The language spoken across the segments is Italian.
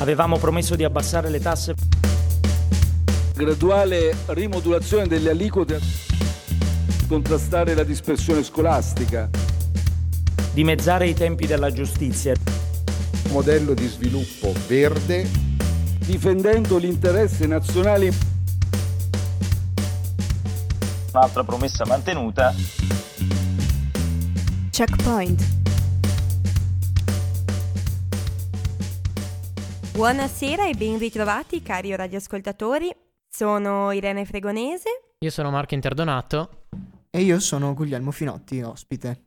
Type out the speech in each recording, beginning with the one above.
Avevamo promesso di abbassare le tasse. Graduale rimodulazione delle aliquote. Contrastare la dispersione scolastica. Dimezzare i tempi della giustizia. Modello di sviluppo verde. Difendendo l'interesse nazionale. Un'altra promessa mantenuta. Checkpoint. Buonasera e ben ritrovati cari radioascoltatori. Sono Irene Fregonese. Io sono Marco Interdonato. E io sono Guglielmo Finotti, ospite.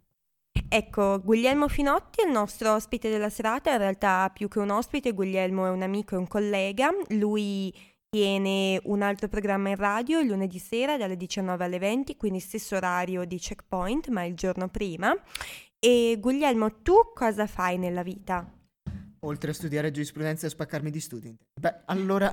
Ecco, Guglielmo Finotti è il nostro ospite della serata, in realtà più che un ospite, Guglielmo è un amico e un collega. Lui tiene un altro programma in radio il lunedì sera dalle 19 alle 20, quindi stesso orario di Checkpoint, ma il giorno prima. E Guglielmo, tu cosa fai nella vita? Oltre a studiare giurisprudenza e spaccarmi di studi. Beh, allora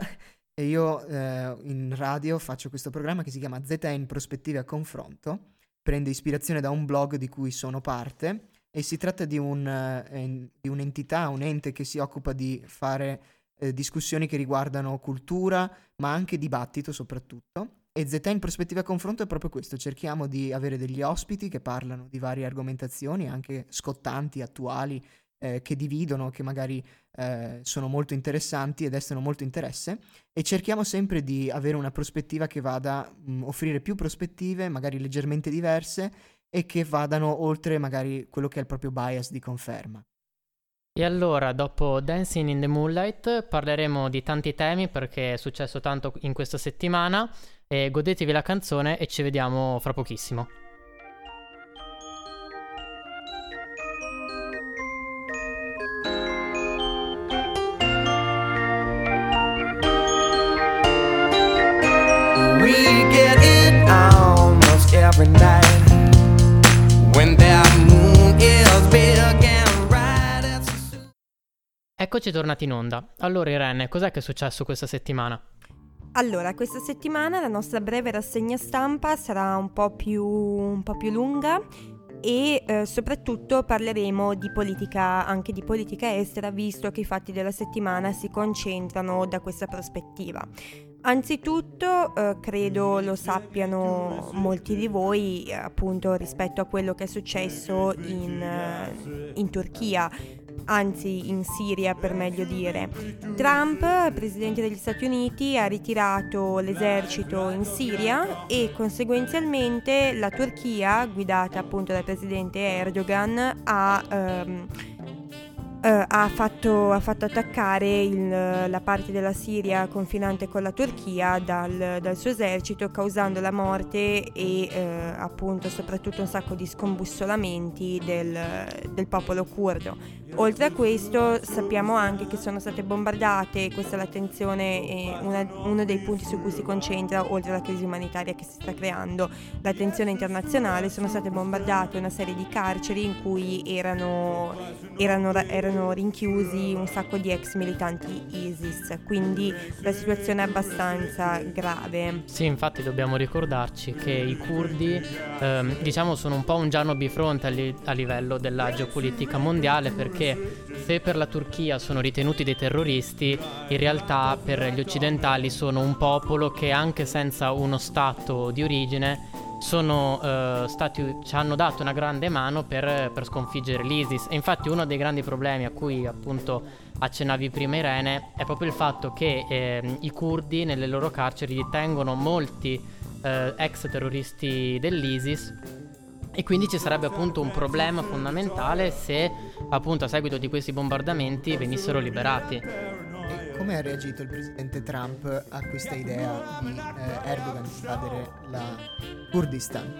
io eh, in radio faccio questo programma che si chiama ZE in prospettiva a confronto, prende ispirazione da un blog di cui sono parte e si tratta di, un, eh, di un'entità, un ente che si occupa di fare eh, discussioni che riguardano cultura, ma anche dibattito soprattutto. E ZE in prospettiva a confronto è proprio questo, cerchiamo di avere degli ospiti che parlano di varie argomentazioni, anche scottanti, attuali, eh, che dividono, che magari eh, sono molto interessanti e destano molto interesse e cerchiamo sempre di avere una prospettiva che vada a offrire più prospettive, magari leggermente diverse e che vadano oltre magari quello che è il proprio bias di conferma. E allora, dopo Dancing in the Moonlight, parleremo di tanti temi perché è successo tanto in questa settimana. Godetevi la canzone e ci vediamo fra pochissimo. Eccoci tornati in onda. Allora Irene, cos'è che è successo questa settimana? Allora, questa settimana la nostra breve rassegna stampa sarà un po' più, un po più lunga e eh, soprattutto parleremo di politica, anche di politica estera, visto che i fatti della settimana si concentrano da questa prospettiva. Anzitutto eh, credo lo sappiano molti di voi appunto rispetto a quello che è successo in, uh, in Turchia, anzi in Siria per meglio dire. Trump, presidente degli Stati Uniti, ha ritirato l'esercito in Siria e conseguenzialmente la Turchia, guidata appunto dal presidente Erdogan, ha... Um, Uh, ha, fatto, ha, fatto, attaccare il, la parte della Siria confinante con la Turchia dal, dal suo esercito, causando la morte e uh, appunto soprattutto un sacco di scombussolamenti del, del popolo curdo. Oltre a questo sappiamo anche che sono state bombardate, questa è l'attenzione, eh, una, uno dei punti su cui si concentra, oltre alla crisi umanitaria che si sta creando, l'attenzione internazionale, sono state bombardate una serie di carceri in cui erano, erano, erano rinchiusi un sacco di ex militanti ISIS, quindi la situazione è abbastanza grave. Sì, infatti dobbiamo ricordarci che i curdi ehm, diciamo sono un po' un giano bifronte a, li- a livello della geopolitica mondiale perché perché se per la Turchia sono ritenuti dei terroristi, in realtà per gli occidentali sono un popolo che anche senza uno stato di origine sono eh, stati, ci hanno dato una grande mano per, per, sconfiggere l'ISIS. E infatti uno dei grandi problemi a cui appunto accennavi prima Irene è proprio il fatto che eh, i curdi nelle loro carceri detengono molti eh, ex terroristi dell'ISIS e quindi ci sarebbe appunto un problema fondamentale se appunto a seguito di questi bombardamenti venissero liberati. Come ha reagito il presidente Trump a questa idea di eh, Erdogan di invadere la Kurdistan?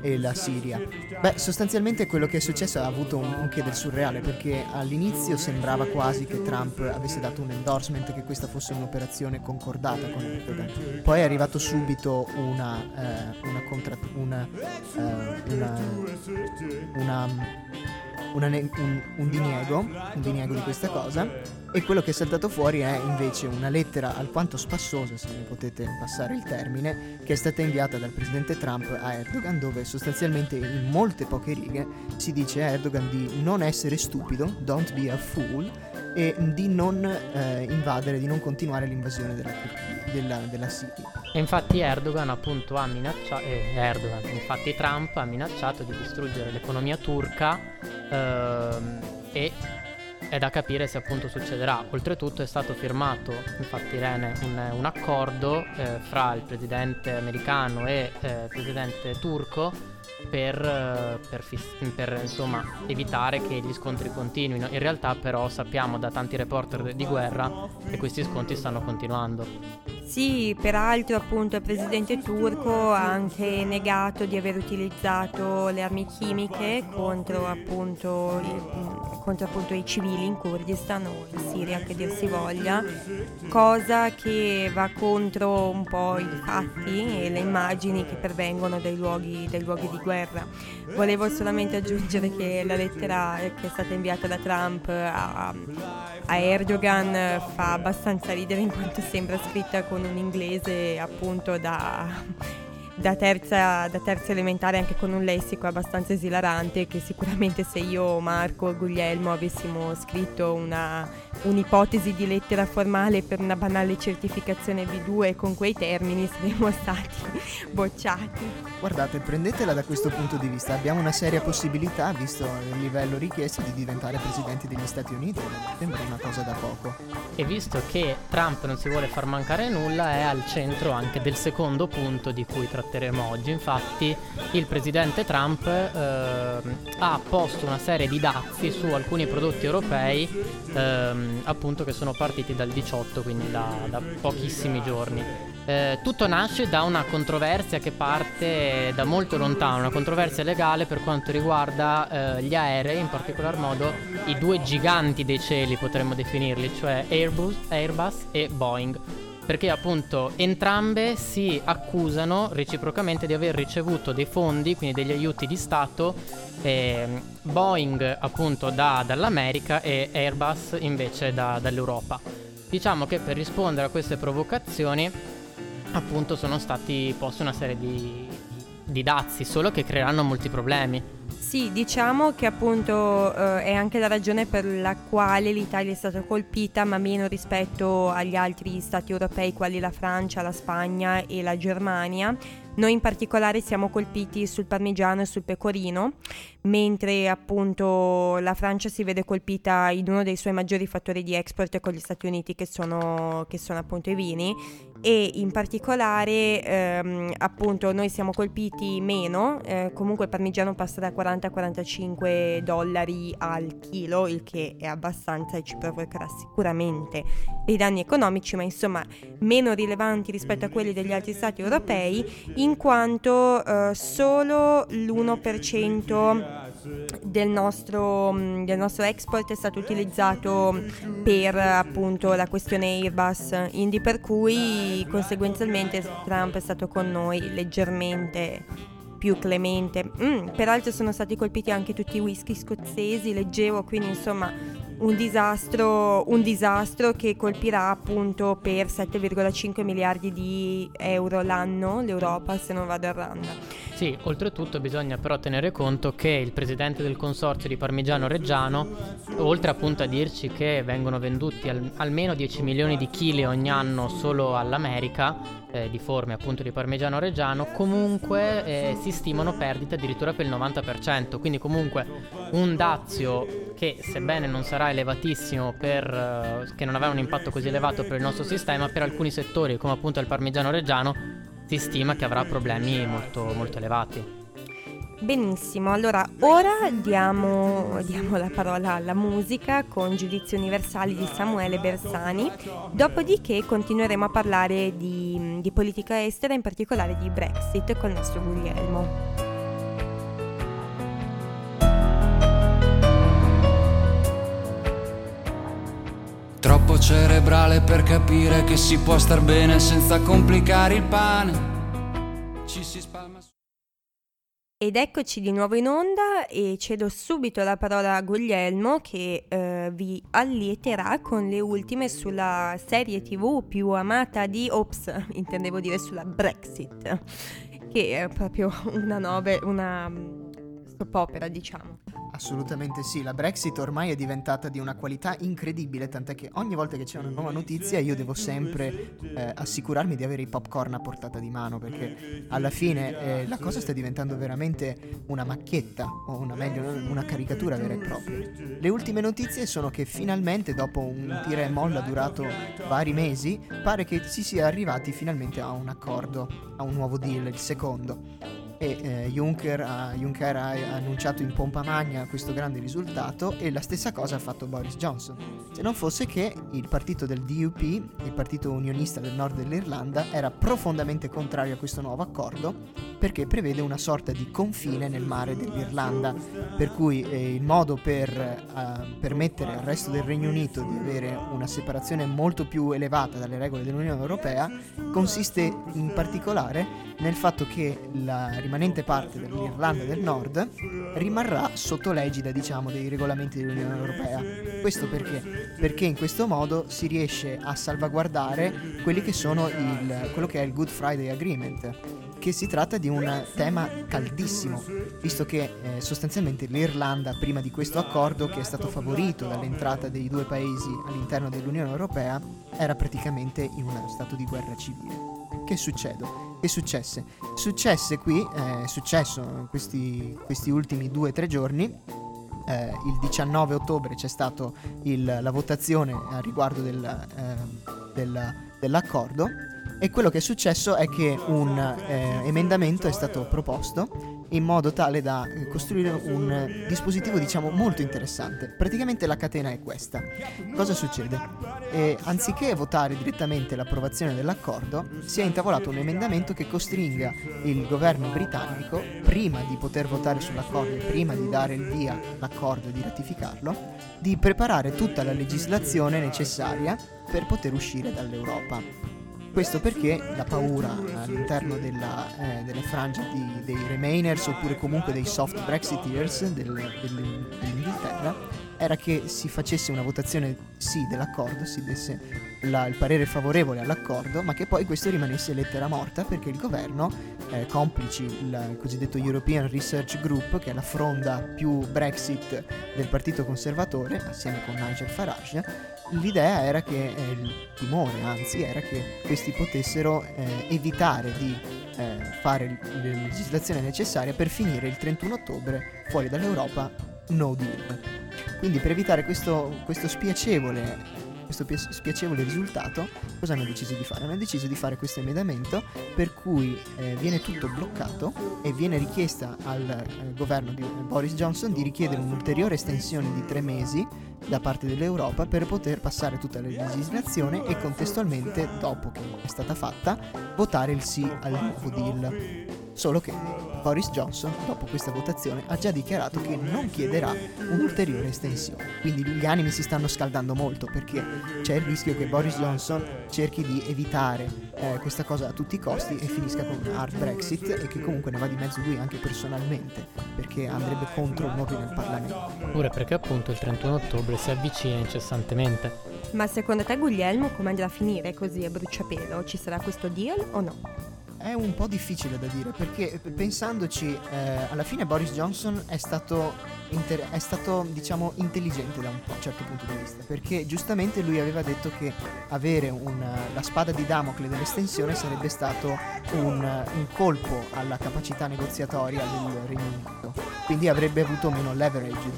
e la Siria. Beh, sostanzialmente quello che è successo ha avuto un, un che del surreale perché all'inizio sembrava quasi che Trump avesse dato un endorsement che questa fosse un'operazione concordata con Erdogan. Poi è arrivato subito una, eh, una, contra- una, eh, una una, un, un, diniego, un diniego di questa cosa e quello che è saltato fuori è invece una lettera alquanto spassosa, se mi potete passare il termine, che è stata inviata dal presidente Trump a Erdogan dove sostanzialmente in molte poche righe si dice a Erdogan di non essere stupido, don't be a fool, e di non eh, invadere, di non continuare l'invasione della, della, della Siria. E infatti Erdogan appunto ha minacciato, eh, Erdogan, infatti Trump ha minacciato di distruggere l'economia turca ehm, e è da capire se appunto succederà. Oltretutto è stato firmato, infatti Irene, un, un accordo eh, fra il presidente americano e eh, il presidente turco per, per, fis- per insomma, evitare che gli scontri continuino. In realtà però sappiamo da tanti reporter di guerra che questi scontri stanno continuando. Sì, peraltro appunto il presidente turco ha anche negato di aver utilizzato le armi chimiche contro appunto, i, contro appunto i civili in Kurdistan o in Siria che dir si voglia, cosa che va contro un po' i fatti e le immagini che pervengono dai luoghi, dai luoghi di guerra. Volevo solamente aggiungere che la lettera che è stata inviata da Trump a, a Erdogan fa abbastanza ridere in quanto sembra scritta con un inglese appunto da, da, terza, da terza elementare anche con un lessico abbastanza esilarante che sicuramente se io, Marco e Guglielmo avessimo scritto una un'ipotesi di lettera formale per una banale certificazione B2 con quei termini saremmo stati bocciati. Guardate, prendetela da questo punto di vista, abbiamo una seria possibilità, visto il livello richiesto, di diventare presidenti degli Stati Uniti, sembra una cosa da poco. E visto che Trump non si vuole far mancare nulla, è al centro anche del secondo punto di cui tratteremo oggi. Infatti il presidente Trump eh, ha posto una serie di dazi su alcuni prodotti europei ehm, appunto che sono partiti dal 18, quindi da, da pochissimi giorni. Eh, tutto nasce da una controversia che parte da molto lontano, una controversia legale per quanto riguarda eh, gli aerei, in particolar modo i due giganti dei cieli potremmo definirli, cioè Airbus, Airbus e Boeing perché appunto entrambe si accusano reciprocamente di aver ricevuto dei fondi, quindi degli aiuti di Stato, eh, Boeing appunto da, dall'America e Airbus invece da, dall'Europa. Diciamo che per rispondere a queste provocazioni appunto sono stati posti una serie di, di dazi, solo che creeranno molti problemi. Sì, diciamo che appunto eh, è anche la ragione per la quale l'Italia è stata colpita, ma meno rispetto agli altri stati europei quali la Francia, la Spagna e la Germania. Noi in particolare siamo colpiti sul parmigiano e sul pecorino, mentre appunto la Francia si vede colpita in uno dei suoi maggiori fattori di export con gli Stati Uniti che sono, che sono appunto i vini e in particolare ehm, appunto noi siamo colpiti meno, eh, comunque il parmigiano passa da 40 a 45 dollari al chilo, il che è abbastanza e ci provocherà sicuramente dei danni economici, ma insomma meno rilevanti rispetto a quelli degli altri stati europei, in quanto eh, solo l'1% del nostro, mm, del nostro export è stato utilizzato per appunto la questione Airbus Indy per cui conseguenzialmente Trump è stato con noi leggermente più clemente. Mm, peraltro sono stati colpiti anche tutti i whisky scozzesi, leggevo, quindi insomma un disastro, un disastro che colpirà appunto per 7,5 miliardi di euro l'anno l'Europa se non vado errando. Sì, oltretutto bisogna però tenere conto che il presidente del consorzio di Parmigiano Reggiano, oltre appunto a dirci che vengono venduti al- almeno 10 milioni di chili ogni anno solo all'America, eh, di forme appunto di Parmigiano Reggiano, comunque eh, si stimano perdite addirittura per il 90%, quindi comunque un dazio che sebbene non sarà elevatissimo per, eh, che non avrà un impatto così elevato per il nostro sistema, per alcuni settori come appunto il Parmigiano Reggiano si stima che avrà problemi molto, molto elevati. Benissimo, allora ora diamo, diamo, la parola alla musica con Giudizi Universali di Samuele Bersani, dopodiché continueremo a parlare di, di politica estera, in particolare di Brexit con il nostro Guglielmo. Troppo cerebrale per capire che si può star bene senza complicare il pane. Ci si spalma. Ed eccoci di nuovo in onda e cedo subito la parola a Guglielmo che eh, vi allieterà con le ultime sulla serie tv più amata di Ops, intendevo dire sulla Brexit, che è proprio una, nove, una soap opera diciamo. Assolutamente sì, la Brexit ormai è diventata di una qualità incredibile, tant'è che ogni volta che c'è una nuova notizia io devo sempre eh, assicurarmi di avere i popcorn a portata di mano, perché alla fine eh, la cosa sta diventando veramente una macchietta, o una, meglio, una caricatura vera e propria. Le ultime notizie sono che finalmente, dopo un tira e molla durato vari mesi, pare che si sia arrivati finalmente a un accordo, a un nuovo deal, il secondo e eh, Juncker, ha, Juncker, ha, annunciato in pompa magna questo grande risultato e la stessa cosa ha fatto Boris Johnson. Se non fosse che il partito del DUP, il partito unionista del nord dell'Irlanda, era profondamente contrario a questo nuovo accordo perché prevede una sorta di confine nel mare dell'Irlanda, per cui eh, il modo per eh, permettere al resto del Regno Unito di avere una separazione molto più elevata dalle regole dell'Unione Europea consiste in particolare nel fatto che la rimanente parte dell'Irlanda del Nord rimarrà sotto l'egida, diciamo, dei regolamenti dell'Unione Europea. Questo perché? Perché in questo modo si riesce a salvaguardare che il, quello che è il Good Friday Agreement, che si tratta di un tema caldissimo, visto che eh, sostanzialmente l'Irlanda, prima di questo accordo, che è stato favorito dall'entrata dei due paesi all'interno dell'Unione Europea, era praticamente in uno stato di guerra civile. Che succede? Che successe? Successe qui, eh, è successo in questi, questi ultimi due o tre giorni, eh, il 19 ottobre c'è stata la votazione a riguardo del, eh, del, dell'accordo e quello che è successo è che un eh, emendamento è stato proposto in modo tale da eh, costruire un dispositivo diciamo molto interessante. Praticamente la catena è questa. Cosa succede? E, anziché votare direttamente l'approvazione dell'accordo, si è intavolato un emendamento che costringa il governo britannico, prima di poter votare sull'accordo e prima di dare il via all'accordo e di ratificarlo, di preparare tutta la legislazione necessaria per poter uscire dall'Europa. Questo perché la paura all'interno della, eh, delle frange di, dei Remainers oppure comunque dei soft Brexiteers del, dell'Inghilterra era che si facesse una votazione sì dell'accordo, si desse la, il parere favorevole all'accordo, ma che poi questo rimanesse lettera morta perché il governo, eh, complici il cosiddetto European Research Group, che è la fronda più Brexit del Partito Conservatore, assieme con Nigel Farage, l'idea era che, eh, il timore anzi, era che questi potessero eh, evitare di eh, fare la legislazione necessaria per finire il 31 ottobre fuori dall'Europa no deal. Quindi per evitare questo, questo spiacevole questo spiacevole risultato, cosa hanno deciso di fare? Hanno deciso di fare questo emendamento per cui eh, viene tutto bloccato e viene richiesta al eh, governo di Boris Johnson di richiedere un'ulteriore estensione di tre mesi da parte dell'Europa per poter passare tutta la legislazione e contestualmente, dopo che è stata fatta, votare il sì al nuovo deal. Solo che Boris Johnson, dopo questa votazione, ha già dichiarato che non chiederà un'ulteriore estensione. Quindi gli animi si stanno scaldando molto perché c'è il rischio che Boris Johnson cerchi di evitare eh, questa cosa a tutti i costi e finisca con un hard Brexit e che comunque ne va di mezzo lui anche personalmente perché andrebbe contro un ordine del Parlamento. Pure perché appunto il 31 ottobre si avvicina incessantemente. Ma secondo te Guglielmo come andrà a finire così a bruciapelo? Ci sarà questo deal o no? È un po' difficile da dire perché pensandoci, eh, alla fine Boris Johnson è stato, inter- è stato, diciamo, intelligente da un certo punto di vista, perché giustamente lui aveva detto che avere una, la spada di Damocle dell'estensione sarebbe stato un, un colpo alla capacità negoziatoria del Regno Unito, quindi avrebbe avuto meno leverage,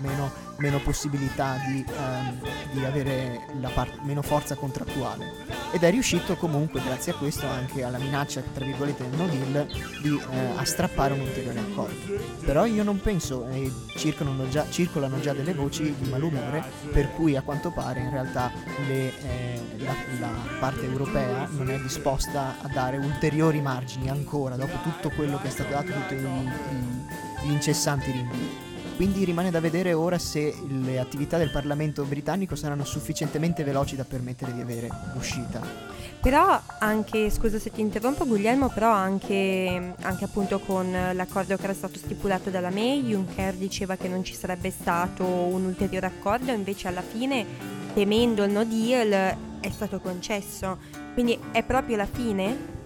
meno, meno possibilità di, um, di avere part- meno forza contrattuale. Ed è riuscito comunque grazie a questo anche alla minaccia tra virgolette del no deal di eh, astrappare un ulteriore accordo però io non penso e circolano già, circolano già delle voci di malumore per cui a quanto pare in realtà le, eh, la, la, parte europea non è disposta a dare ulteriori margini ancora dopo tutto quello che è stato dato tutti gli incessanti rinvii quindi rimane da vedere ora se le attività del Parlamento britannico saranno sufficientemente veloci da permettere di avere uscita. Però anche, scusa se ti interrompo Guglielmo, però anche, anche, appunto con l'accordo che era stato stipulato dalla May, Juncker diceva che non ci sarebbe stato un ulteriore accordo, invece alla fine, temendo il no deal, è stato concesso. Quindi è proprio la fine?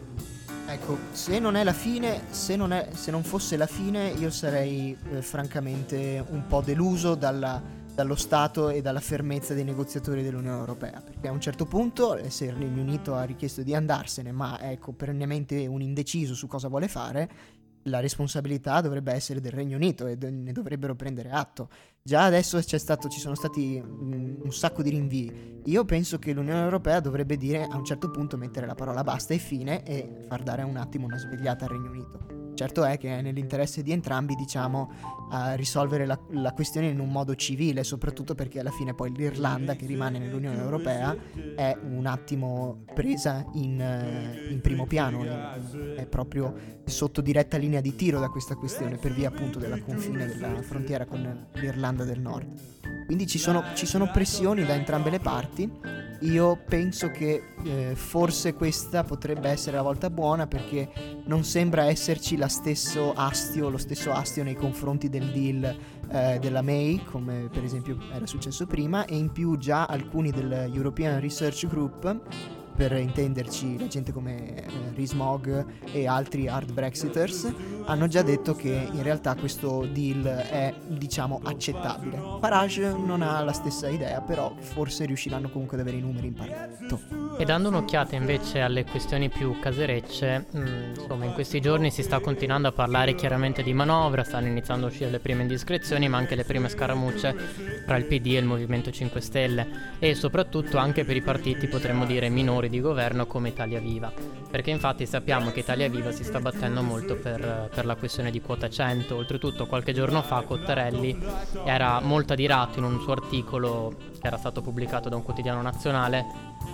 Ecco, se non è la fine, se non, è, se non fosse la fine, io sarei eh, francamente un po' deluso dalla, dallo Stato e dalla fermezza dei negoziatori dell'Unione Europea, perché a un certo punto, eh, se il Regno Unito ha richiesto di andarsene, ma è perennemente un indeciso su cosa vuole fare, la responsabilità dovrebbe essere del Regno Unito e ne dovrebbero prendere atto. Già adesso stato, ci sono stati un, un sacco di rinvii. Io penso che l'Unione Europea dovrebbe dire a un certo punto mettere la parola basta e fine e far dare un attimo una svegliata al Regno Unito. Certo è che è nell'interesse di entrambi, diciamo, risolvere la, la, questione in un modo civile, soprattutto perché alla fine poi l'Irlanda, che rimane nell'Unione Europea, è un attimo presa in, in primo piano, è proprio sotto diretta linea di tiro da questa questione, per via appunto della confine della frontiera con l'Irlanda del Nord. Quindi ci sono, ci sono pressioni da entrambe le parti io penso che eh, forse questa potrebbe essere la volta buona perché non sembra esserci stesso astio, lo stesso astio nei confronti del deal eh, della May, come per esempio era successo prima, e in più già alcuni del European Research Group per intenderci la gente come eh, Rismog e altri hard brexiters hanno già detto che in realtà questo deal è diciamo accettabile. Farage non ha la stessa idea, però forse riusciranno comunque ad avere i numeri in Parlamento. E dando un'occhiata invece alle questioni più caserecce, mh, mm, insomma in questi giorni si sta continuando a parlare chiaramente di manovra, stanno iniziando a uscire le prime indiscrezioni, ma anche le prime scaramucce tra il PD e il Movimento 5 Stelle e soprattutto anche per i partiti potremmo dire minori di governo come Italia Viva, perché infatti sappiamo che Italia Viva si sta battendo molto per, per la questione di quota 100, oltretutto qualche giorno fa Cottarelli era molto adirato in un suo articolo che era stato pubblicato da un quotidiano nazionale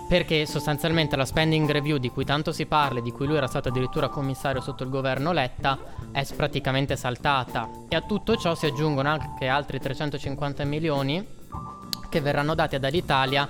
perché sostanzialmente la spending review di cui tanto si parla, di cui lui era stato addirittura commissario sotto il governo Letta, è praticamente saltata. E a tutto ciò si aggiungono anche altri 350 milioni che verranno dati ad Alitalia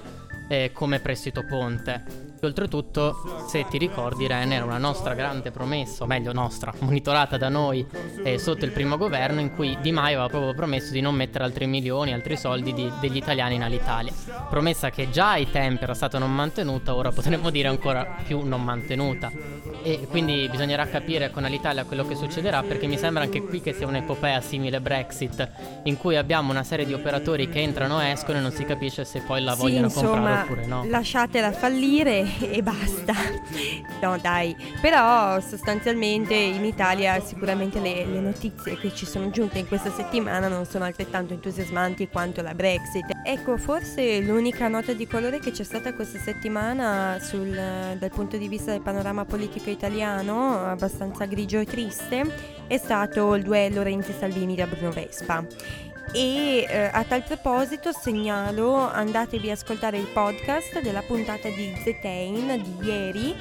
eh, come prestito ponte. Oltretutto, se ti ricordi, Ren era una nostra grande promessa, o meglio nostra, monitorata da noi eh, sotto il primo governo, in cui Di Maio aveva proprio promesso di non mettere altri milioni, altri soldi di, degli italiani in Alitalia. Promessa che già ai tempi era stata non mantenuta, ora potremmo dire ancora più non mantenuta. E quindi bisognerà capire con Alitalia quello che succederà, perché mi sembra anche qui che sia un'epopea simile Brexit, in cui abbiamo una serie di operatori che entrano e escono e non si capisce se poi la sì, vogliono insomma, comprare oppure no. Lasciatela fallire e basta. No, dai. Però sostanzialmente in Italia sicuramente le, le, notizie che ci sono giunte in questa settimana non sono altrettanto entusiasmanti quanto la Brexit. Ecco, forse l'unica nota di colore che c'è stata questa settimana sul, dal punto di vista del panorama politico italiano, abbastanza grigio e triste, è stato il duello Renzi-Salvini da Bruno Vespa. E eh, a tal proposito segnalo andatevi ad ascoltare il podcast della puntata di Zetain di ieri,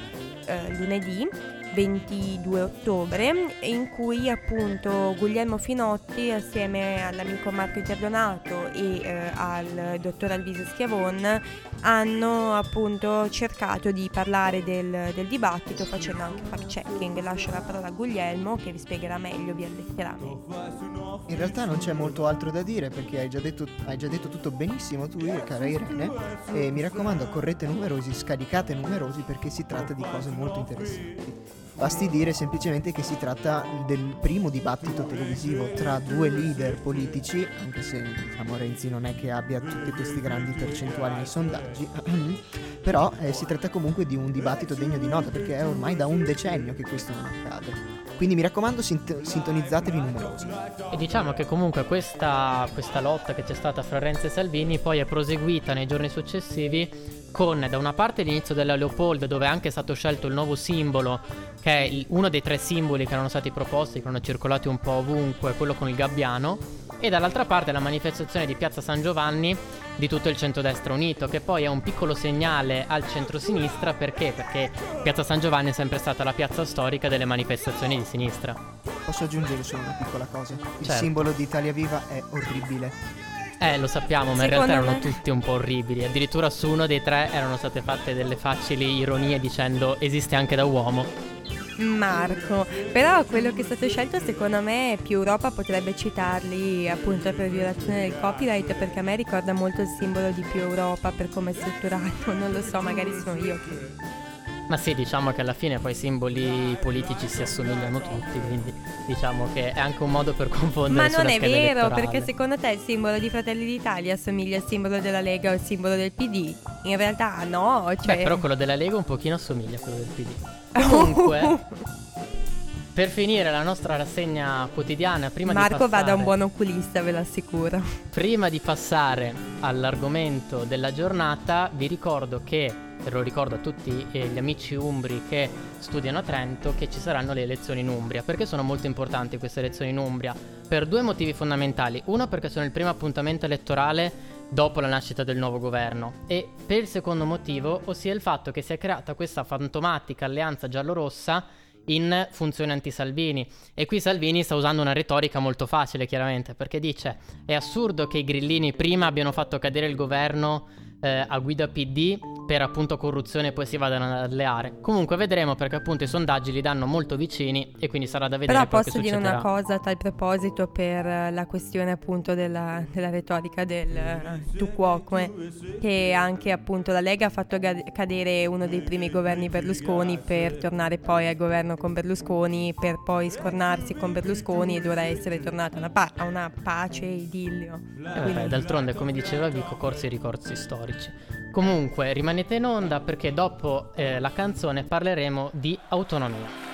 eh, lunedì 22 ottobre, in cui appunto Guglielmo Finotti assieme all'amico Marco Interdonato e eh, al dottor Alvise Schiavon hanno appunto cercato di parlare del, del dibattito facendo anche fact checking. Lascio la parola a Guglielmo che vi spiegherà meglio, vi alletterà. In realtà non c'è molto altro da dire perché hai già detto, hai già detto tutto benissimo tu, cara Irene, e mi raccomando correte numerosi, scaricate numerosi perché si tratta di cose molto interessanti. Basti dire semplicemente che si tratta del primo dibattito televisivo tra due leader politici, anche se diciamo, Renzi non è che abbia tutte queste grandi percentuali nei sondaggi, però eh, si tratta comunque di un dibattito degno di nota perché è ormai da un decennio che questo non accade. Quindi mi raccomando, sint- sintonizzatevi numerosi. E diciamo che comunque questa, questa lotta che c'è stata fra Renzi e Salvini poi è proseguita nei giorni successivi con da una parte l'inizio della Leopold dove è anche stato scelto il nuovo simbolo che è il, uno dei tre simboli che erano stati proposti che erano circolati un po' ovunque quello con il gabbiano e dall'altra parte la manifestazione di Piazza San Giovanni di tutto il centrodestra unito, che poi è un piccolo segnale al centro-sinistra perché? Perché Piazza San Giovanni è sempre stata la piazza storica delle manifestazioni di sinistra. Posso aggiungere solo una piccola cosa? Il certo. simbolo di Italia Viva è orribile. Eh, lo sappiamo, ma Secondo in realtà erano tutti un po' orribili. Addirittura su uno dei tre erano state fatte delle facili ironie dicendo esiste anche da uomo. Marco, però quello che è stato scelto secondo me più Europa potrebbe citarli appunto per violazione del copyright perché a me ricorda molto il simbolo di più Europa per come è strutturato, non lo so, magari sono io che Ma sì, diciamo che alla fine poi i simboli politici si assomigliano tutti, quindi diciamo che è anche un modo per confondere Ma non è vero, elettorale. perché secondo te il simbolo di Fratelli d'Italia assomiglia al simbolo della Lega o al simbolo del PD? In realtà no, cioè... Beh, però quello della Lega un pochino assomiglia a quello del PD. Comunque, per finire la nostra rassegna quotidiana, prima Marco di passare, va da un buon oculista, ve lo assicuro. prima di passare all'argomento della giornata, vi ricordo che, e lo ricordo a tutti eh, gli amici umbri che studiano a Trento, che ci saranno le elezioni in Umbria. Perché sono molto importanti queste elezioni in Umbria? Per due motivi fondamentali. Uno perché sono il primo appuntamento elettorale dopo la nascita del nuovo governo e per il secondo motivo, ossia il fatto che si è creata questa fantomatica alleanza giallorossa in funzione anti-Salvini. E qui Salvini sta usando una retorica molto facile, chiaramente, perché dice: È assurdo che i grillini prima abbiano fatto cadere il governo eh, a guida PD per appunto corruzione e poi si vadano ad alleare. Comunque vedremo perché appunto i sondaggi li danno molto vicini e quindi sarà da vedere Però posso dire una cosa a tal proposito per eh, la questione appunto della, della retorica del eh, tu quoque, che anche appunto la Lega ha fatto cadere uno dei primi governi Berlusconi per tornare poi al governo con Berlusconi, per poi scornarsi con Berlusconi ed ora essere tornata a una, pa- a una pace idillio. Eh, vabbè, d'altronde, come diceva Vico, corsi e ricorsi storici. Comunque, rimanete in onda perché dopo eh, la canzone parleremo di autonomia.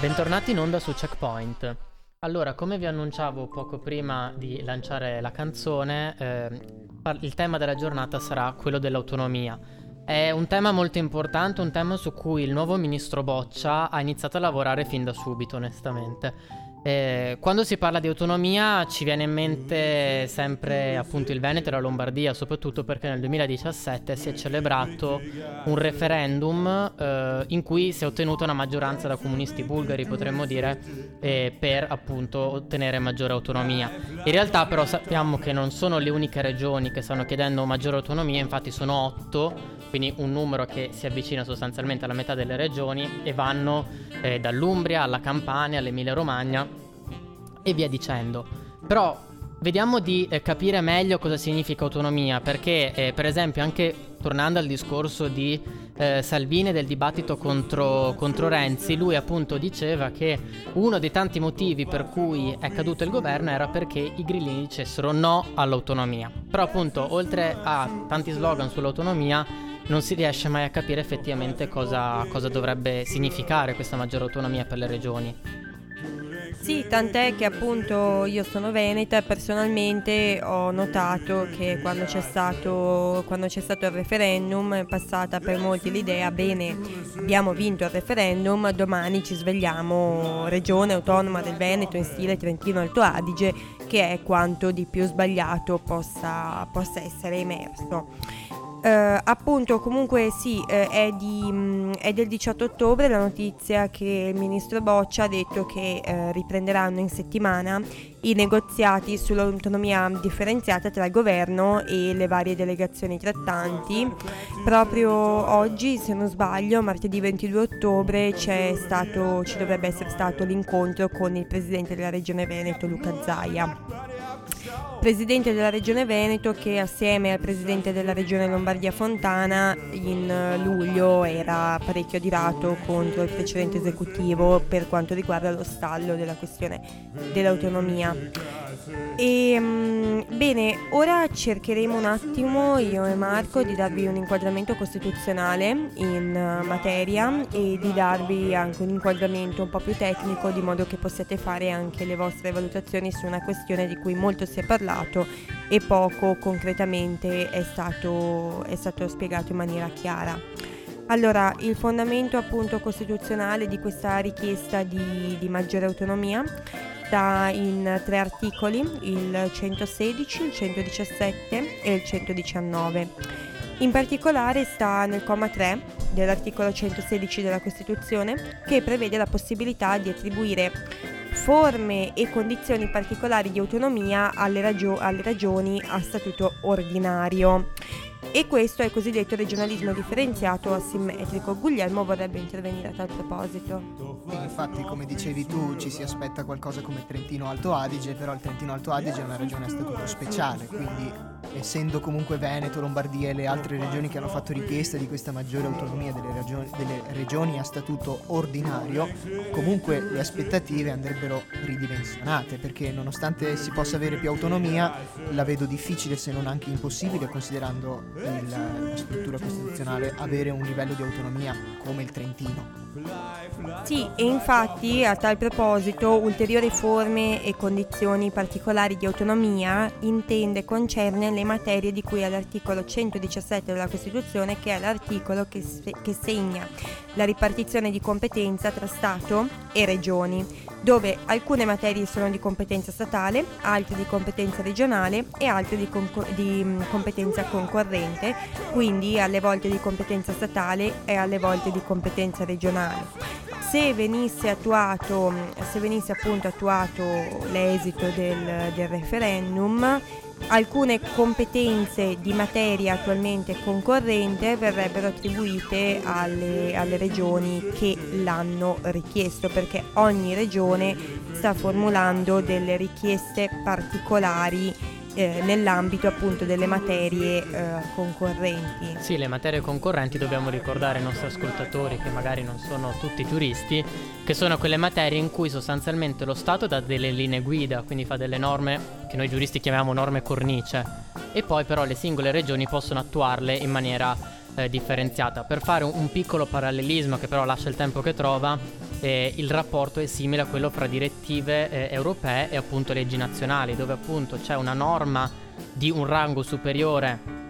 Bentornati in onda su Checkpoint. Allora, come vi annunciavo poco prima di lanciare la canzone, eh, il tema della giornata sarà quello dell'autonomia. È un tema molto importante, un tema su cui il nuovo ministro Boccia ha iniziato a lavorare fin da subito, onestamente. Eh, quando si parla di autonomia ci viene in mente sempre appunto il Veneto e la Lombardia, soprattutto perché nel 2017 si è celebrato un referendum eh, in cui si è ottenuta una maggioranza da comunisti bulgari, potremmo dire, eh, per appunto ottenere maggiore autonomia. In realtà però sappiamo che non sono le uniche regioni che stanno chiedendo maggiore autonomia, infatti sono otto, quindi un numero che si avvicina sostanzialmente alla metà delle regioni e vanno eh, dall'Umbria alla Campania all'Emilia Romagna e via dicendo. Però vediamo di eh, capire meglio cosa significa autonomia, perché eh, per esempio anche tornando al discorso di eh, Salvini del dibattito contro, contro Renzi, lui appunto diceva che uno dei tanti motivi per cui è caduto il governo era perché i grillini dicessero no all'autonomia. Però appunto oltre a tanti slogan sull'autonomia non si riesce mai a capire effettivamente cosa, cosa dovrebbe significare questa maggiore autonomia per le regioni. Sì, tant'è che appunto io sono veneta e personalmente ho notato che quando c'è stato, quando c'è stato il referendum è passata per molti l'idea, bene, abbiamo vinto il referendum, domani ci svegliamo regione autonoma del Veneto in stile Trentino Alto Adige, che è quanto di più sbagliato possa, possa essere emerso. Eh, appunto, comunque sì, eh, è, di, mh, è del 18 ottobre la notizia che il ministro Boccia ha detto che eh, riprenderanno in settimana i negoziati sull'autonomia differenziata tra il governo e le varie delegazioni trattanti. Proprio oggi, se non sbaglio, martedì 22 ottobre stato, ci dovrebbe essere stato l'incontro con il presidente della regione Veneto, Luca Zaia presidente della regione Veneto che assieme al presidente della regione Lombardia Fontana in luglio era parecchio adirato contro il precedente esecutivo per quanto riguarda lo stallo della questione dell'autonomia. E, mh, bene, ora cercheremo un attimo io e Marco di darvi un inquadramento costituzionale in uh, materia e di darvi anche un inquadramento un po' più tecnico di modo che possiate fare anche le vostre valutazioni su una questione di cui molto si è parlato e poco concretamente è stato, è stato spiegato in maniera chiara. Allora, il fondamento appunto costituzionale di questa richiesta di, di maggiore autonomia sta in tre articoli, il 116, il 117 e il 119. In particolare sta nel comma 3 dell'articolo 116 della Costituzione che prevede la possibilità di attribuire forme e condizioni particolari di autonomia alle, ragio- alle regioni a statuto ordinario. E questo è il cosiddetto regionalismo differenziato asimmetrico. Guglielmo vorrebbe intervenire a tal proposito. Infatti, come dicevi tu, ci si aspetta qualcosa come Trentino Alto Adige, però il Trentino Alto Adige è una regione a statuto speciale, quindi essendo comunque Veneto, Lombardia e le altre regioni che hanno fatto richiesta di questa maggiore autonomia delle, ragioni, delle regioni a statuto ordinario, comunque le aspettative andrebbero ridimensionate, perché nonostante si possa avere più autonomia, la vedo difficile se non anche impossibile considerando il, la struttura costituzionale avere un livello di autonomia come il Trentino. Sì, e infatti a tal proposito ulteriori forme e condizioni particolari di autonomia intende e concerne le materie di cui all'articolo 117 della Costituzione che è l'articolo che, che segna la ripartizione di competenza tra Stato e Regioni, dove alcune materie sono di competenza statale, altre di competenza regionale e altre di, concor- di mm, competenza concorrente, quindi alle volte di competenza statale e alle volte di competenza regionale. Se venisse attuato, se venisse appunto attuato l'esito del, del referendum, alcune competenze di materia attualmente concorrente verrebbero attribuite alle, alle, regioni che l'hanno richiesto perché ogni regione sta formulando delle richieste particolari eh, nell'ambito appunto delle materie eh, concorrenti. Sì, le materie concorrenti dobbiamo ricordare ai nostri ascoltatori che magari non sono tutti giuristi, che sono quelle materie in cui sostanzialmente lo Stato dà delle linee guida, quindi fa delle norme che noi giuristi chiamiamo norme cornice, e poi però le singole regioni possono attuarle in maniera eh, differenziata. Per fare un, un, piccolo parallelismo che però lascia il tempo che trova, eh, il rapporto è simile a quello fra direttive eh, europee e appunto leggi nazionali, dove appunto c'è una norma di un rango superiore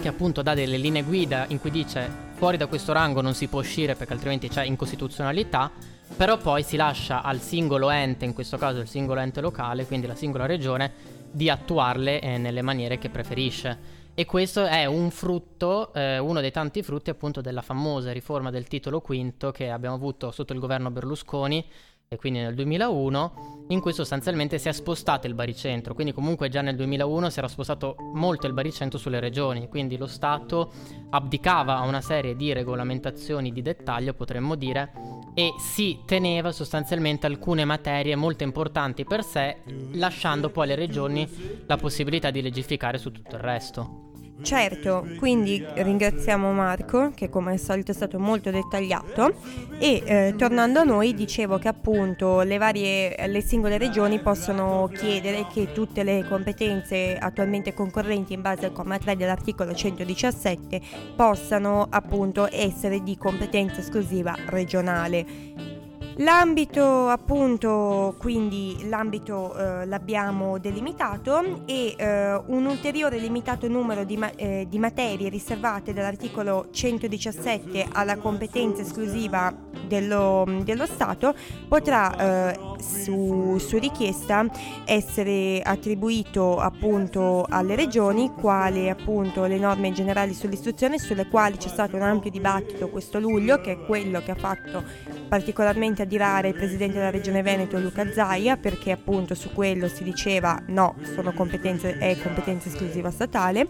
che appunto dà delle linee guida in cui dice fuori da questo rango non si può uscire perché altrimenti c'è incostituzionalità, però poi si lascia al singolo ente, in questo caso il singolo ente locale, quindi la singola regione, di attuarle eh, nelle maniere che preferisce. E questo è un frutto, eh, uno dei tanti frutti appunto della famosa riforma del titolo quinto che abbiamo avuto sotto il governo Berlusconi, e quindi nel 2001, in cui sostanzialmente si è spostato il baricentro, quindi comunque già nel 2001 si era spostato molto il baricentro sulle regioni, quindi lo Stato abdicava a una serie di regolamentazioni di dettaglio, potremmo dire, e si teneva sostanzialmente alcune materie molto importanti per sé, lasciando poi alle regioni la possibilità di legificare su tutto il resto. Certo, quindi ringraziamo Marco che come al solito è stato molto dettagliato e eh, tornando a noi dicevo che appunto le varie le singole regioni possono chiedere che tutte le competenze attualmente concorrenti in base al comma 3 dell'articolo 117 possano appunto essere di competenza esclusiva regionale. L'ambito appunto, quindi l'ambito eh, l'abbiamo delimitato e eh, un ulteriore limitato numero di, ma- eh, di, materie riservate dall'articolo 117 alla competenza esclusiva dello, dello Stato potrà eh, su, su, richiesta essere attribuito appunto alle regioni quali appunto le norme generali sull'istruzione sulle quali c'è stato un ampio dibattito questo luglio che è quello che ha fatto particolarmente a dirare il presidente della regione Veneto Luca Zaia perché appunto su quello si diceva no, sono competenze, è competenza esclusiva statale,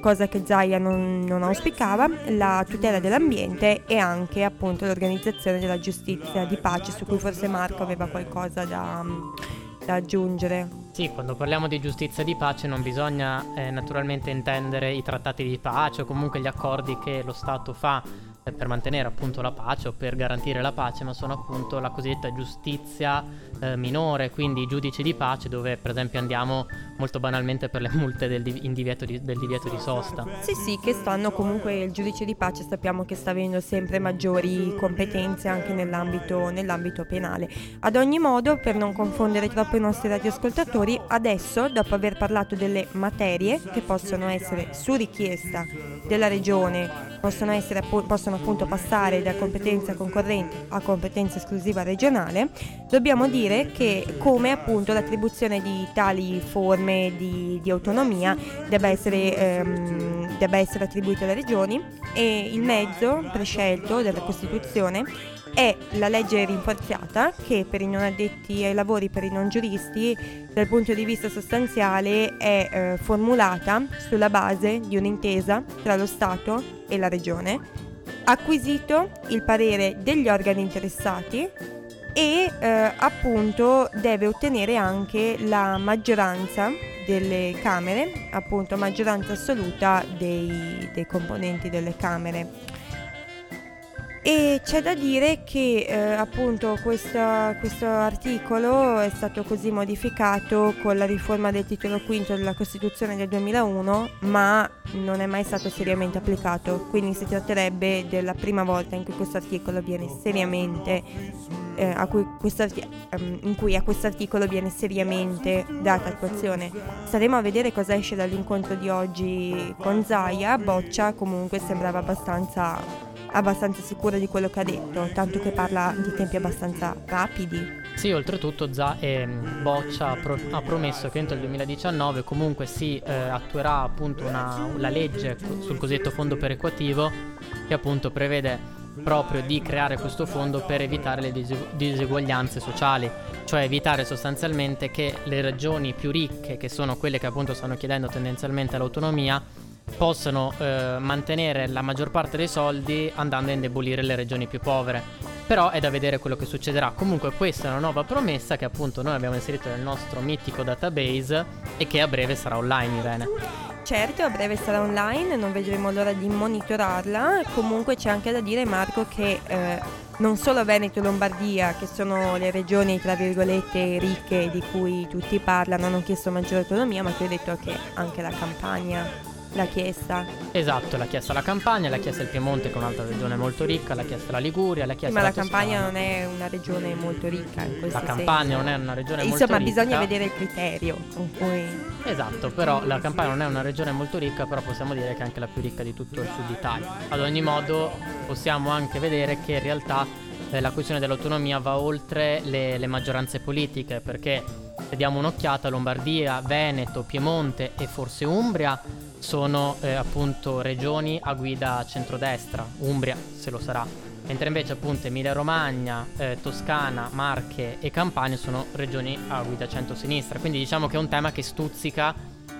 cosa che Zaia non, non auspicava, la tutela dell'ambiente e anche appunto l'organizzazione della giustizia di pace su cui forse Marco aveva qualcosa da, da aggiungere. Sì, quando parliamo di giustizia di pace non bisogna eh, naturalmente intendere i trattati di pace o comunque gli accordi che lo Stato fa per mantenere appunto la pace o per garantire la pace, ma sono appunto la cosiddetta giustizia eh, minore, quindi i giudici di pace dove per esempio andiamo molto banalmente per le multe del, divieto di, del divieto di sosta. Sì, sì, che stanno comunque il giudice di pace sappiamo che sta avendo sempre maggiori competenze anche nell'ambito, nell'ambito penale. Ad ogni modo, per non confondere troppo i nostri radioascoltatori, adesso dopo aver parlato delle materie che possono essere su richiesta della regione, possono, essere, possono appunto passare da competenza concorrente a competenza esclusiva regionale, dobbiamo dire che come appunto l'attribuzione di tali forme di, di autonomia debba essere, ehm, debba essere attribuita alle regioni e il mezzo prescelto della Costituzione è la legge rinforzata che per i non addetti ai lavori, per i non giuristi, dal punto di vista sostanziale è eh, formulata sulla base di un'intesa tra lo Stato e la Regione, acquisito il parere degli organi interessati e eh, appunto deve ottenere anche la maggioranza delle Camere, appunto maggioranza assoluta dei, dei componenti delle Camere. E c'è da dire che eh, appunto questa, questo articolo è stato così modificato con la riforma del titolo quinto della Costituzione del 2001, ma non è mai stato seriamente applicato, quindi si tratterebbe della prima volta in cui questo articolo viene seriamente eh, cui um, in cui a questo articolo viene seriamente data attuazione. Staremo a vedere cosa esce dall'incontro di oggi con Zaya, Boccia comunque sembrava abbastanza abbastanza sicura di quello che ha detto, tanto che parla di tempi abbastanza rapidi. Sì, oltretutto Za- eh, Boccia ha, pro- ha, promesso che entro il 2019 comunque si eh, attuerà appunto una, la legge sul cosiddetto fondo perequativo che appunto prevede proprio di creare questo fondo per evitare le dis- diseguaglianze sociali, cioè evitare sostanzialmente che le regioni più ricche, che sono quelle che appunto stanno chiedendo tendenzialmente l'autonomia, possano eh, mantenere la maggior parte dei soldi andando a indebolire le regioni più povere. Però è da vedere quello che succederà. Comunque questa è una nuova promessa che appunto noi abbiamo inserito nel nostro mitico database e che a breve sarà online, Irene. Certo, a breve sarà online, non vedremo l'ora di monitorarla. Comunque c'è anche da dire, Marco, che eh, non solo Veneto e Lombardia, che sono le regioni tra virgolette ricche di cui tutti parlano, hanno chiesto maggiore autonomia, ma ti ho detto che anche la Campania l'ha chiesta. Esatto, l'ha chiesta la Campania, l'ha chiesta il Piemonte che è un'altra regione molto ricca, l'ha chiesta la Liguria, l'ha chiesta Ma la, la Campania non è una regione molto ricca in questo La Campania senso. non è una regione Insomma, molto ricca. Insomma, bisogna vedere il criterio con cui... Esatto, però la Campania non è una regione molto ricca, però possiamo dire che è anche la più ricca di tutto il sud Italia. Ad ogni modo possiamo anche vedere che in realtà eh, la questione dell'autonomia va oltre le, le maggioranze politiche, perché se diamo un'occhiata Lombardia, Veneto, Piemonte e forse Umbria sono eh, appunto regioni a guida centrodestra, Umbria se lo sarà, mentre invece appunto Emilia Romagna, eh, Toscana, Marche e Campania sono regioni a guida centro-sinistra, quindi diciamo che è un tema che stuzzica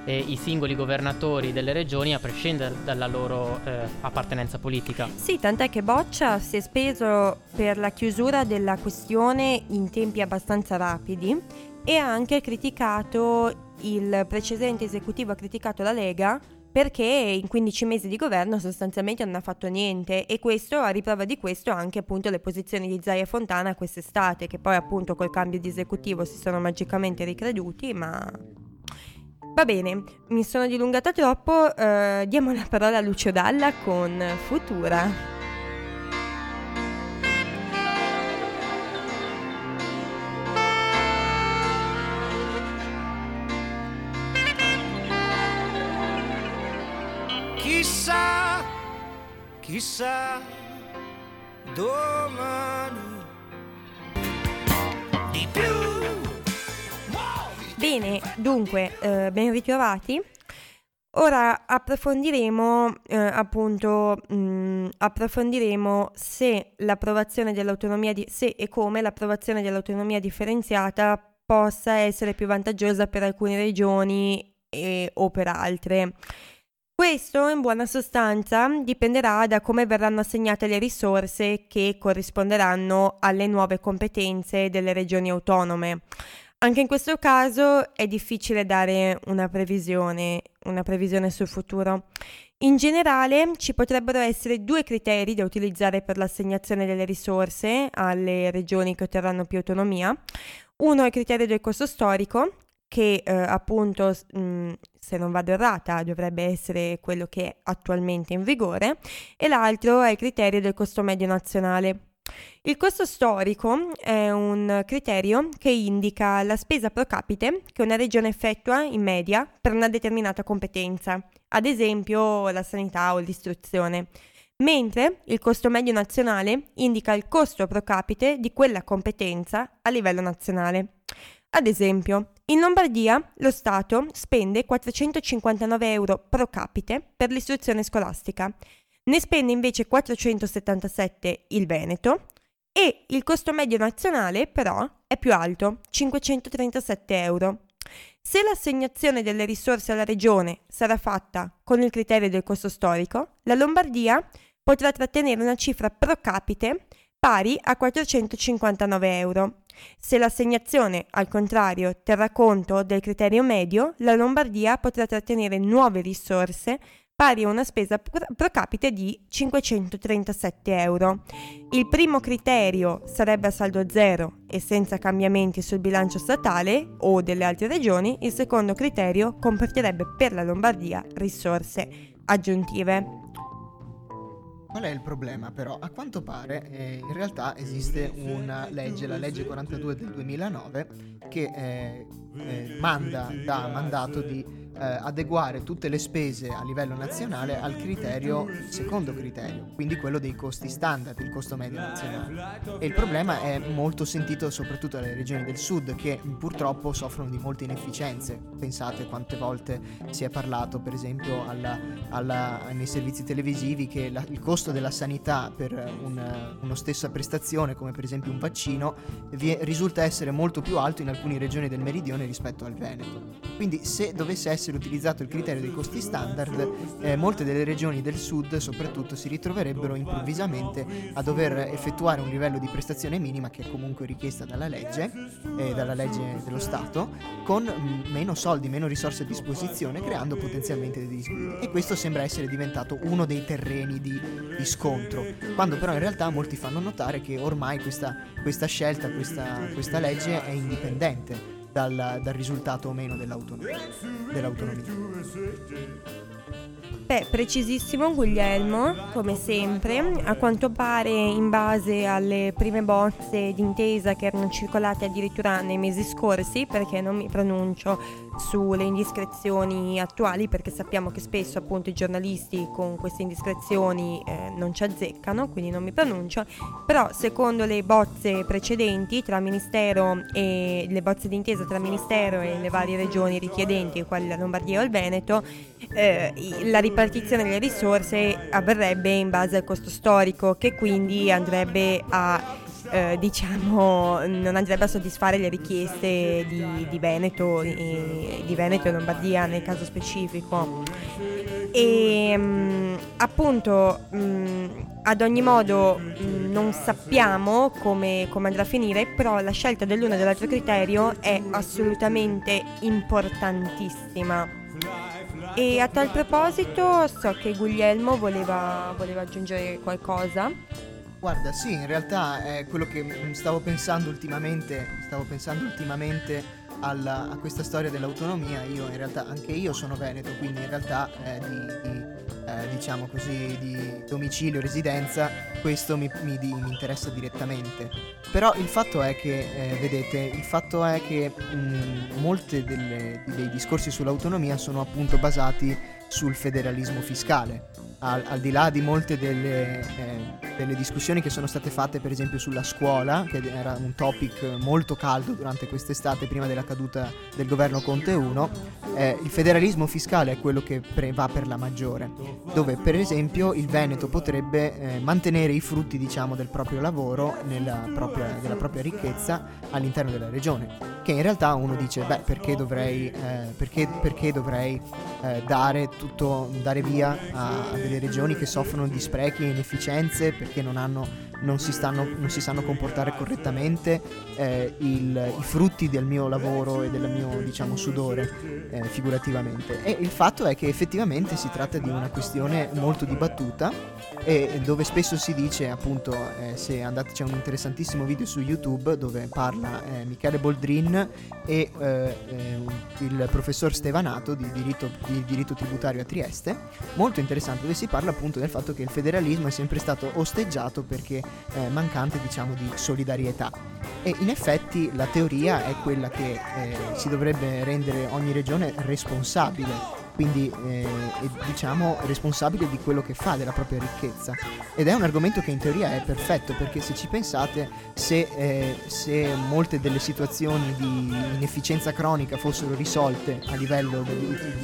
eh, i singoli governatori delle regioni a prescindere dalla loro eh, appartenenza politica. Sì, tant'è che Boccia si è speso per la chiusura della questione in tempi abbastanza rapidi e ha anche criticato il precedente esecutivo ha criticato la Lega perché in 15 mesi di governo sostanzialmente non ha fatto niente e questo a riprova di questo anche appunto le posizioni di Zaia Fontana quest'estate che poi appunto col cambio di esecutivo si sono magicamente ricreduti ma va bene mi sono dilungata troppo eh, diamo la parola a Lucio Dalla con Futura chissà, domani di più. Bene, dunque, eh, ben ritrovati. Ora approfondiremo eh, appunto mh, mm, approfondiremo se l'approvazione dell'autonomia di, se e come l'approvazione dell'autonomia differenziata possa essere più vantaggiosa per alcune regioni e, o per altre. Questo in buona sostanza dipenderà da come verranno assegnate le risorse che corrisponderanno alle nuove competenze delle regioni autonome. Anche in questo caso è difficile dare una previsione, una previsione sul futuro. In generale ci potrebbero essere due criteri da utilizzare per l'assegnazione delle risorse alle regioni che otterranno più autonomia. Uno è il criterio del costo storico, che eh, appunto, mh, se non vado errata, dovrebbe essere quello che è attualmente in vigore, e l'altro è il criterio del costo medio nazionale. Il costo storico è un criterio che indica la spesa pro capite che una regione effettua in media per una determinata competenza, ad esempio la sanità o l'istruzione, mentre il costo medio nazionale indica il costo pro capite di quella competenza a livello nazionale. Ad esempio, in Lombardia lo Stato spende 459 euro pro capite per l'istruzione scolastica, ne spende invece 477 il Veneto e il costo medio nazionale però è più alto, 537 euro. Se l'assegnazione delle risorse alla regione sarà fatta con il criterio del costo storico, la Lombardia potrà trattenere una cifra pro capite pari a 459 euro. Se l'assegnazione, al contrario, terrà conto del criterio medio, la Lombardia potrà trattenere nuove risorse pari a una spesa pro capite di 537 euro. Il primo criterio sarebbe a saldo zero e senza cambiamenti sul bilancio statale o delle altre regioni, il secondo criterio comporterebbe per la Lombardia risorse aggiuntive. Qual è il problema però? A quanto pare eh, in realtà esiste una legge, la legge 42 del 2009, che eh, eh, manda, dà mandato di eh, adeguare tutte le spese a livello nazionale al criterio, secondo criterio, quindi quello dei costi standard, il costo medio nazionale. E il problema è molto sentito soprattutto dalle regioni del sud che purtroppo soffrono di molte inefficienze. Pensate quante volte si è parlato per esempio alla, alla, nei servizi televisivi che la, il costo della sanità per un, una stessa prestazione, come per esempio un vaccino, vi, risulta essere molto più alto in alcune regioni del meridione rispetto al Veneto. Quindi se dovesse essere utilizzato il criterio dei costi standard, eh, molte delle regioni del sud soprattutto si ritroverebbero improvvisamente a dover effettuare un livello di prestazione minima che è comunque richiesta dalla legge, eh, dalla legge dello Stato, con mh, meno soldi, meno risorse a disposizione, creando potenzialmente dei disguidi. E questo sembra essere diventato uno dei terreni di, di scontro, quando però in realtà molti fanno notare che ormai questa, questa scelta, questa, questa legge è indipendente dal, dal risultato o meno dell'autonomia. dell'autonomia. Beh, precisissimo Guglielmo, come sempre. A quanto pare, in base alle prime bozze d'intesa che erano circolate addirittura nei mesi scorsi, perché non mi pronuncio sulle indiscrezioni attuali, perché sappiamo che spesso appunto i giornalisti con queste indiscrezioni eh, non ci azzeccano, quindi non mi pronuncio, però secondo le bozze precedenti tra Ministero e le bozze d'intesa tra Ministero e le varie regioni richiedenti, quali la Lombardia o il Veneto, eh, la ripartizione delle risorse avverrebbe in base al costo storico che quindi andrebbe a eh, diciamo non andrebbe a soddisfare le richieste di, di, Veneto, e, di Veneto e Lombardia nel caso specifico e mh, mm, appunto mh, mm, ad ogni modo mh, mm, non sappiamo come, come, andrà a finire però la scelta dell'uno e dell'altro criterio è assolutamente importantissima e a tal proposito so che Guglielmo voleva, voleva aggiungere qualcosa. Guarda, sì, in realtà è quello che stavo pensando ultimamente, stavo pensando ultimamente alla, a questa storia dell'autonomia. Io in realtà, anche io sono veneto, quindi in realtà eh, di, di eh, diciamo così, di domicilio, residenza, questo mi, mi, mi, interessa direttamente. Però il fatto è che, eh, vedete, il fatto è che molti dei discorsi sull'autonomia sono appunto basati sul federalismo fiscale al, al, di là di molte delle, eh, delle, discussioni che sono state fatte per esempio sulla scuola, che era un topic molto caldo durante quest'estate prima della caduta del governo Conte 1, eh, il federalismo fiscale è quello che pre- va per la maggiore, dove per esempio il Veneto potrebbe eh, mantenere i frutti diciamo, del proprio lavoro, propria, della propria ricchezza all'interno della regione, che in realtà uno dice, beh perché dovrei, eh, perché, perché dovrei eh, dare, tutto, dare via a, a delle regioni che soffrono di sprechi e inefficienze perché non, hanno, non, si, stanno, non si, sanno comportare correttamente, eh, il, i frutti del mio lavoro e del mio diciamo, sudore eh, figurativamente. E il fatto è che effettivamente si tratta di una questione molto dibattuta e dove spesso si dice appunto eh, se andate c'è un interessantissimo video su YouTube dove parla eh, Michele Boldrin e eh, il professor Stevanato di diritto, di diritto tributario a Trieste molto interessante dove si parla appunto del fatto che il federalismo è sempre stato osteggiato perché eh, mancante diciamo di solidarietà. E in effetti la teoria è quella che eh, si dovrebbe rendere ogni regione responsabile quindi eh, diciamo responsabile di quello che fa della propria ricchezza. Ed è un argomento che in teoria è perfetto perché se ci pensate se, eh, se molte delle situazioni di inefficienza cronica fossero risolte a livello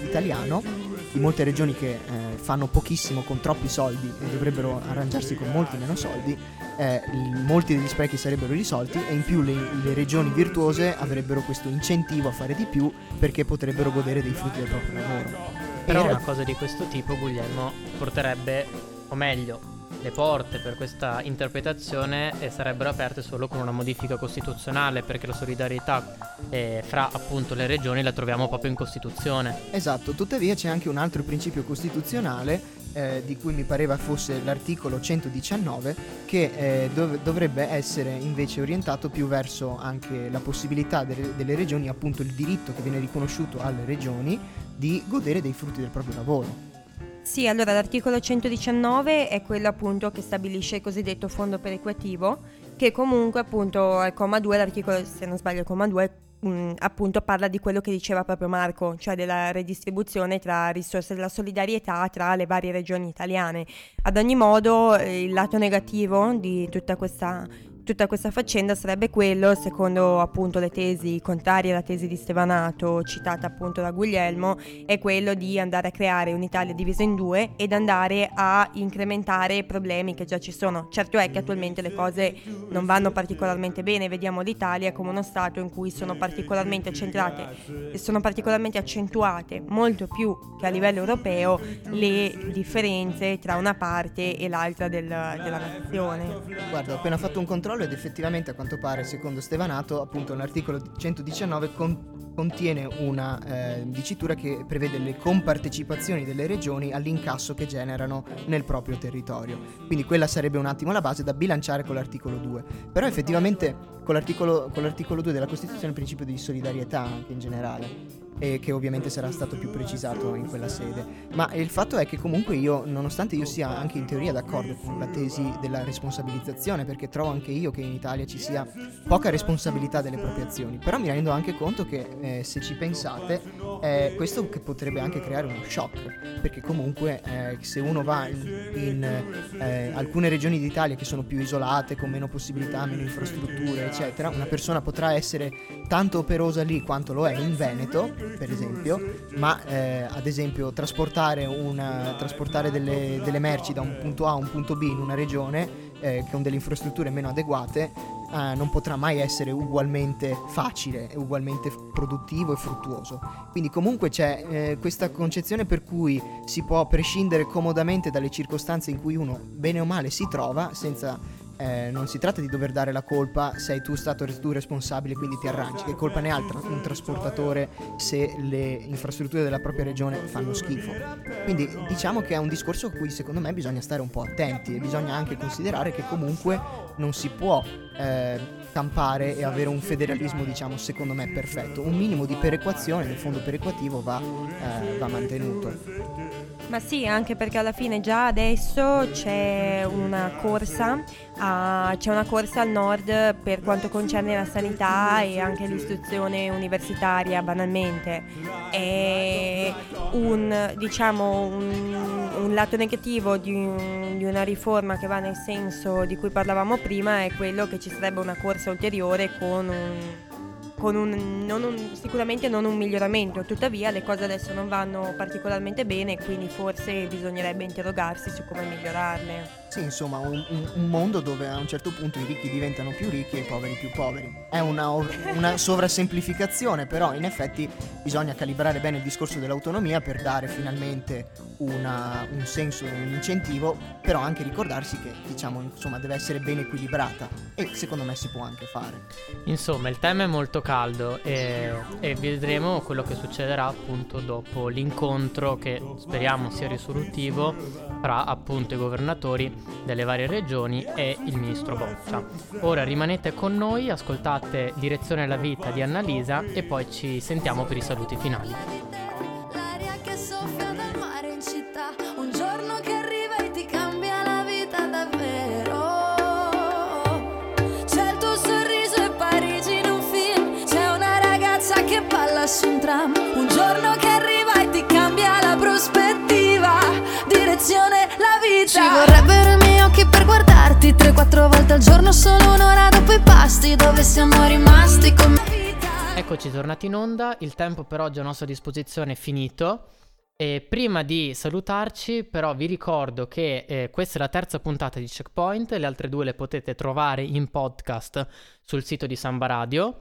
italiano di molte regioni che eh, fanno pochissimo con troppi soldi e dovrebbero arrangiarsi con molti meno soldi eh, molti degli sprechi sarebbero risolti e in più le, le regioni virtuose avrebbero questo incentivo a fare di più perché potrebbero godere dei frutti del proprio lavoro. Però una cosa di questo tipo, Guglielmo, porterebbe, o meglio, le porte per questa interpretazione eh, sarebbero aperte solo con una modifica costituzionale, perché la solidarietà eh, fra appunto le regioni la troviamo proprio in Costituzione. Esatto, tuttavia c'è anche un altro principio costituzionale eh, di cui mi pareva fosse l'articolo 119 che eh, dov- dovrebbe essere invece orientato più verso anche la possibilità delle, delle regioni, appunto il diritto che viene riconosciuto alle regioni di godere dei frutti del proprio lavoro. Sì, allora l'articolo 119 è quello appunto che stabilisce il cosiddetto fondo perequativo, che comunque appunto al comma 2, l'articolo, se non sbaglio il comma 2, mh, appunto parla di quello che diceva proprio Marco, cioè della redistribuzione tra risorse della solidarietà tra le varie regioni italiane. Ad ogni modo eh, il lato negativo di tutta questa tutta questa faccenda sarebbe quello, secondo appunto le tesi contrarie alla tesi di Stevanato citata appunto da Guglielmo, è quello di andare a creare un'Italia divisa in due ed andare a incrementare problemi che già ci sono. Certo è che attualmente le cose non vanno particolarmente bene, vediamo l'Italia come uno stato in cui sono particolarmente centrate e sono particolarmente accentuate molto più che a livello europeo le differenze tra una parte e l'altra del- della nazione. Guarda, ho appena fatto un controllo ed effettivamente a quanto pare, secondo Stevanato, appunto l'articolo 119 con- contiene una eh, dicitura che prevede le compartecipazioni delle regioni all'incasso che generano nel proprio territorio. Quindi quella sarebbe un attimo la base da bilanciare con l'articolo 2. Però effettivamente con l'articolo, con l'articolo 2 della Costituzione il principio di solidarietà anche in generale e che ovviamente sarà stato più precisato in quella sede. Ma il fatto è che comunque io, nonostante io sia anche in teoria d'accordo con la tesi della responsabilizzazione, perché trovo anche io che in Italia ci sia poca responsabilità delle proprie azioni, però mi rendo anche conto che eh, se ci pensate, eh, questo che potrebbe anche creare uno shock, perché comunque eh, se uno va in, in, eh, alcune regioni d'Italia che sono più isolate, con meno possibilità, meno infrastrutture, eccetera, una persona potrà essere tanto operosa lì quanto lo è in Veneto, per esempio, ma eh, ad esempio trasportare, una- trasportare delle, delle merci da un punto A a un punto B in una regione eh, con delle infrastrutture meno adeguate eh, non potrà mai essere ugualmente facile ugualmente produttivo e fruttuoso. Quindi comunque c'è eh, questa concezione per cui si può prescindere comodamente dalle circostanze in cui uno bene o male si trova senza eh, non si tratta di dover dare la colpa, sei tu stato tu responsabile, quindi ti arrangi. Che colpa ne ha un trasportatore se le infrastrutture della propria regione fanno schifo? Quindi diciamo che è un discorso a cui secondo me bisogna stare un po' attenti e bisogna anche considerare che comunque non si può eh, campare e avere un federalismo, diciamo, secondo me perfetto. Un minimo di perequazione del fondo perequativo va, eh, va mantenuto. Ma sì, anche perché alla fine già adesso c'è una corsa, a- c'è una corsa al nord per quanto concerne la sanità e anche l'istruzione universitaria, banalmente. È un, diciamo, un, un lato negativo di, di una riforma che va nel senso di cui parlavamo prima è quello che ci sarebbe una corsa ulteriore con un con un, non un- sicuramente non un miglioramento, tuttavia le cose adesso non vanno particolarmente bene, quindi forse bisognerebbe interrogarsi su come migliorarle. Sì, insomma, un, un- un mondo dove a un certo punto i ricchi diventano più ricchi e i poveri più poveri. È una, una sovrasemplificazione, però in effetti bisogna calibrare bene il discorso dell'autonomia per dare finalmente una- un senso, un incentivo, però anche ricordarsi che, diciamo, insomma, deve essere ben equilibrata e secondo me si può anche fare. Insomma, il tema è molto caldo e, e vedremo quello che succederà appunto dopo l'incontro che speriamo sia risolutivo tra appunto i governatori delle varie regioni e il ministro Boccia. Ora rimanete con noi, ascoltate Direzione alla vita di Annalisa e poi ci sentiamo per i saluti finali. L'aria che soffia dal mare in città, un giorno che arriva e ti cambia la vita davvero. C'è il tuo sorriso e Parigi in un film, c'è una ragazza che balla su un tram, un giorno che arriva e ti cambia la prospettiva, direzione la vita. Vorrebbero i miei occhi per guardarti 3-4 volte al giorno, solo un'ora dopo i pasti, dove siamo rimasti come vita. Eccoci tornati in onda, il tempo per oggi a nostra disposizione è finito. E prima di salutarci, però, vi ricordo che eh, questa è la terza puntata di Checkpoint, le altre due le potete trovare in podcast sul sito di Samba Radio.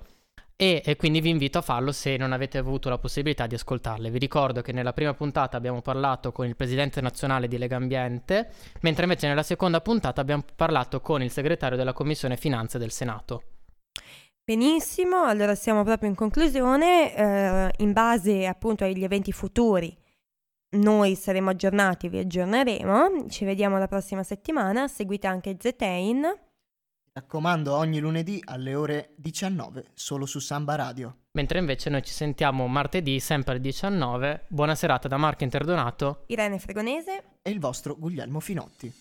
E, e, quindi vi invito a farlo se non avete avuto la possibilità di ascoltarle. Vi ricordo che nella prima puntata abbiamo parlato con il presidente nazionale di Lega Ambiente, mentre invece nella seconda puntata abbiamo parlato con il segretario della Commissione Finanze del Senato. Benissimo, allora siamo proprio in conclusione, eh, in base appunto agli eventi futuri noi saremo aggiornati, vi aggiorneremo, ci vediamo la prossima settimana, seguite anche Zetain. Mi raccomando, ogni lunedì alle ore 19, solo su Samba Radio. Mentre invece noi ci sentiamo martedì, sempre alle 19. Buona serata da Marco Interdonato, Irene Fregonese e il vostro Guglielmo Finotti.